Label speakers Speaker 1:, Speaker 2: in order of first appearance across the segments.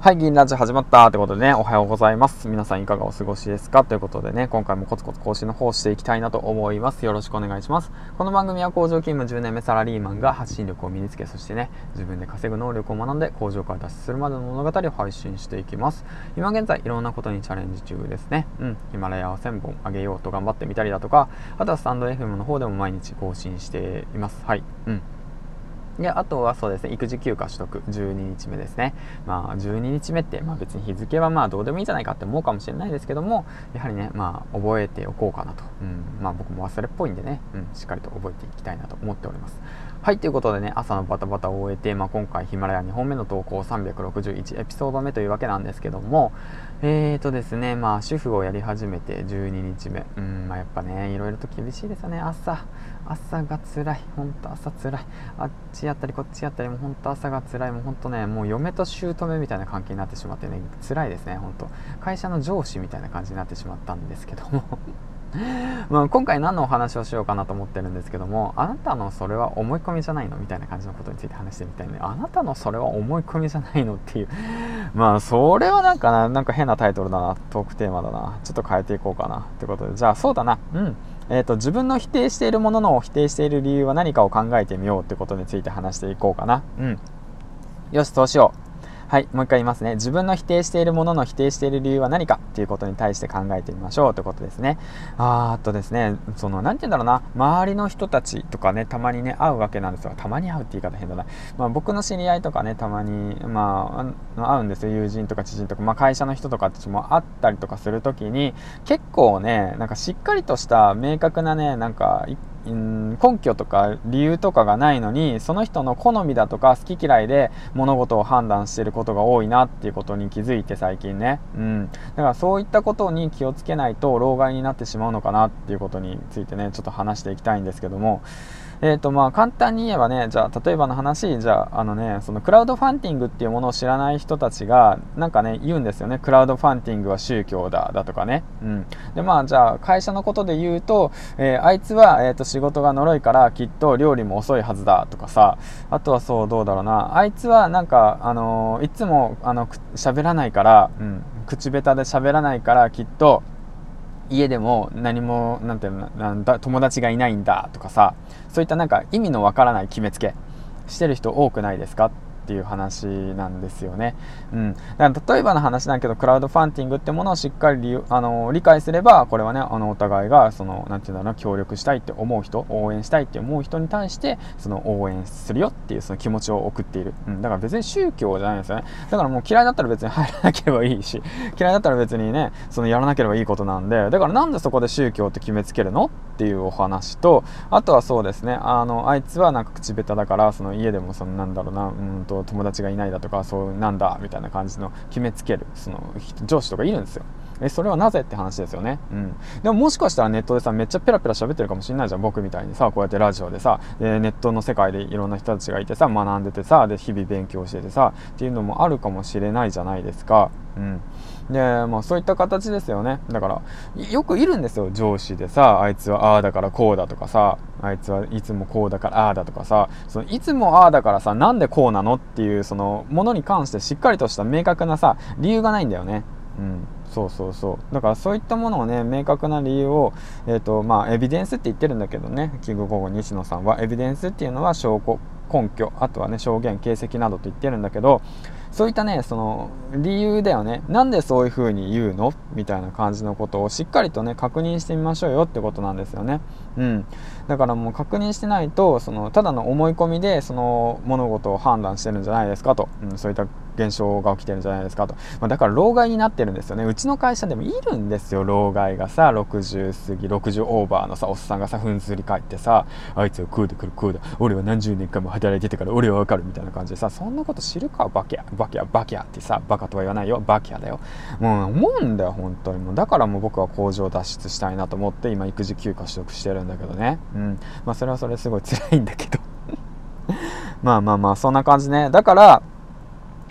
Speaker 1: はい、銀ラジ始まったってことでね、おはようございます。皆さんいかがお過ごしですか？ということでね、今回もコツコツ更新の方をしていきたいなと思います。よろしくお願いします。この番組は工場勤務10年目サラリーマンが発信力を身につけ、そしてね、自分で稼ぐ能力を学んで工場から脱出するまでの物語を配信していきます。今現在いろんなことにチャレンジ中ですね。うん、ヒマラヤを1000本上げようと頑張ってみたりだとか、あとはスタンド FM の方でも毎日更新しています。はい。うん。で、あとはそうですね、育児休暇取得、12日目ですね。まあ、12日目って、まあ別に日付はまあどうでもいいんじゃないかって思うかもしれないですけども、やはりね、まあ覚えておこうかなと。うん、まあ僕も忘れっぽいんでね、うん、しっかりと覚えていきたいなと思っております。はい、ということでね、朝のバタバタを終えて、まあ今回ヒマラヤ2本目の投稿361エピソード目というわけなんですけども、えーとですね、まあ主婦をやり始めて12日目。うん、まあやっぱね、いろいろと厳しいですよね、朝。朝が辛い。ほんと朝辛い。あっちやったりこっちやったり、もうほんと朝が辛い。もうほんとね、もう嫁と姑みたいな関係になってしまってね、辛いですね、ほんと。会社の上司みたいな感じになってしまったんですけども まあ今回何のお話をしようかなと思ってるんですけどもあなたのそれは思い込みじゃないのみたいな感じのことについて話してみたいねあなたのそれは思い込みじゃないのっていう。まあそれはなんかななんか変なタイトルだなトークテーマだなちょっと変えていこうかなってことで。じゃあそうだな。うん。えーと、自分の否定しているものの否定している理由は何かを考えてみようってことについて話していこうかな。うん。よしそうしよう。はい、もう一回言いますね。自分の否定しているものの否定している理由は何かっていうことに対して考えてみましょうということですね。あーっとですね、その、なんて言うんだろうな、周りの人たちとかね、たまにね、会うわけなんですよ。たまに会うって言い方変だな。まあ、僕の知り合いとかね、たまに、まあ、会うんですよ。友人とか知人とか、まあ、会社の人とかたちも会ったりとかするときに、結構ね、なんかしっかりとした明確なね、なんか、根拠とか理由とかがないのにその人の好みだとか好き嫌いで物事を判断してることが多いなっていうことに気づいて最近ね、うん、だからそういったことに気をつけないと老害になってしまうのかなっていうことについてねちょっと話していきたいんですけども。えーとまあ、簡単に言えばねじゃあ例えばの話じゃああの、ね、そのクラウドファンディングっていうものを知らない人たちがなんかね言うんですよね。クラウドファンディングは宗教だだとかね、うん、でまあじゃあ会社のことで言うと、えー、あいつは、えーと、仕事が呪いからきっと料理も遅いはずだとかさ。あとはそうどうだろうな。あいつはなんか、あのー、いつもあの喋らないから、うん、口下手で喋らないからきっと家でも何もなんていうのなんだ友達がいないんだとかさ。そういったなんか意味のわからない決めつけしてる人多くないですか？っていう話なんですよね。うん、だから例えばの話だけどクラウドファンディングってものをしっかり理あの理解すればこれはねあのお互いがそのなんていうんだろう協力したいって思う人応援したいって思う人に対してその応援するよっていうその気持ちを送っている、うん、だから別に宗教じゃないんですよね。だからもう嫌いだったら別に入らなければいいし嫌いだったら別にねそのやらなければいいことなんでだからなんでそこで宗教って決めつけるのっていうお話とあとはそうですねあのあいつはなんか口下手だからその家でもそのなんだろうなうんと友達がいないだとかそうなんだみたいな感じの決めつけるその上司とかいるんですよ。えそれはなぜって話ですよね、うん、でももしかしたらネットでさめっちゃペラペラ喋ってるかもしれないじゃん僕みたいにさこうやってラジオでさでネットの世界でいろんな人たちがいてさ学んでてさで日々勉強しててさっていうのもあるかもしれないじゃないですか。うん。でまあそういった形ですよね。だからよくいるんですよ上司でさあいつはああだからこうだとかさあいつはいつもこうだからああだとかさそのいつもああだからさなんでこうなのっていうそのものに関してしっかりとした明確なさ理由がないんだよね。うん。そうそうそう。だからそういったものをね明確な理由を、えーとまあ、エビデンスって言ってるんだけどね。キングコング西野さんはエビデンスっていうのは証拠根拠あとはね証言形跡などと言ってるんだけどそういったねその理由だよね。なんでそういうふうに言うの？みたいな感じのことをしっかりとね確認してみましょうよってことなんですよね。うん。だからもう確認してないとそのただの思い込みでその物事を判断してるんじゃないですかと、うん、そういった現象が起きてるんじゃないですかと、まあ、だから老害になってるんですよね。うちの会社でもいるんですよ。老害がさ60過ぎ60オーバーのさおっさんがさふんずり返ってさあいつはこうだからこうだ俺は何十年間も働いててから俺はわかるみたいな感じでさそんなこと知るか？バキャバキャバキャってさバカとは言わないよ。バキャだよ。もう思うんだよ本当に。もうだからもう僕は工場脱出したいなと思って今育児休暇取得してるんだけどね。うん。まあそれはそれすごい辛いんだけど。まあまあまあそんな感じね。だから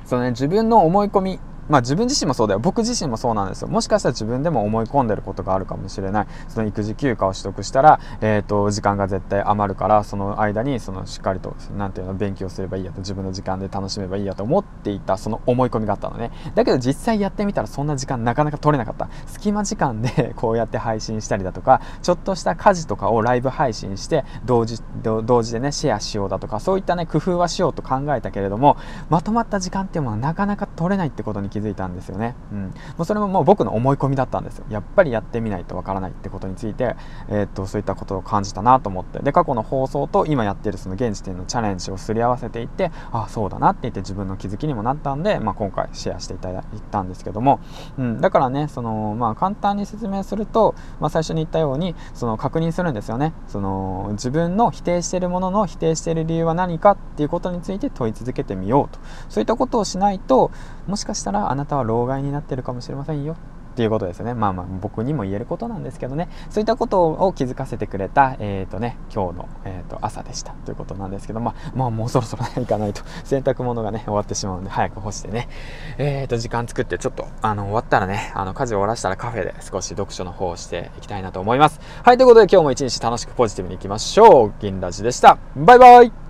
Speaker 1: そのね、自分の思い込みまあ自分自身もそうだよ。僕自身もそうなんですよ。もしかしたら自分でも思い込んでることがあるかもしれない。その育児休暇を取得したら、えっ、ー、と、時間が絶対余るから、その間に、そのしっかりと、なんていうの、勉強すればいいやと、自分の時間で楽しめばいいやと思っていた、その思い込みがあったのね。だけど実際やってみたらそんな時間なかなか取れなかった。隙間時間で こうやって配信したりだとか、ちょっとした家事とかをライブ配信して、同時、同時でね、シェアしようだとか、そういったね、工夫はしようと考えたけれども、まとまった時間っていうものはなかなか取れないってことに気気づいたんですよね。うん、もうそれももう僕の思い込みだったんですよ。やっぱりやってみないとわからないってことについて、えー、っとそういったことを感じたなと思って。で過去の放送と今やってるその現時点のチャレンジをすり合わせていってああそうだなって言って自分の気づきにもなったんで、まあ、今回シェアしていただいたんですけども、うん、だからねその、まあ、簡単に説明すると、まあ、最初に言ったようにその確認するんですよね。その自分の否定してるものの否定している理由は何かっていうことについて問い続けてみようと。そういったことをしないともしかしたらあなたは老害になってるかもしれませんよっていうことですね。まあまあ僕にも言えることなんですけどね。そういったことを気づかせてくれた、えっ、ー、とね、今日の、えー、と朝でしたということなんですけど、まあ、まあもうそろそろね、行かないと洗濯物がね、終わってしまうんで、早く干してね、えっ、ー、と、時間作って、ちょっと、あの、終わったらね、あの、家事を終わらしたらカフェで少し読書の方をしていきたいなと思います。はい、ということで今日も一日楽しくポジティブにいきましょう。銀ラジでした。バイバイ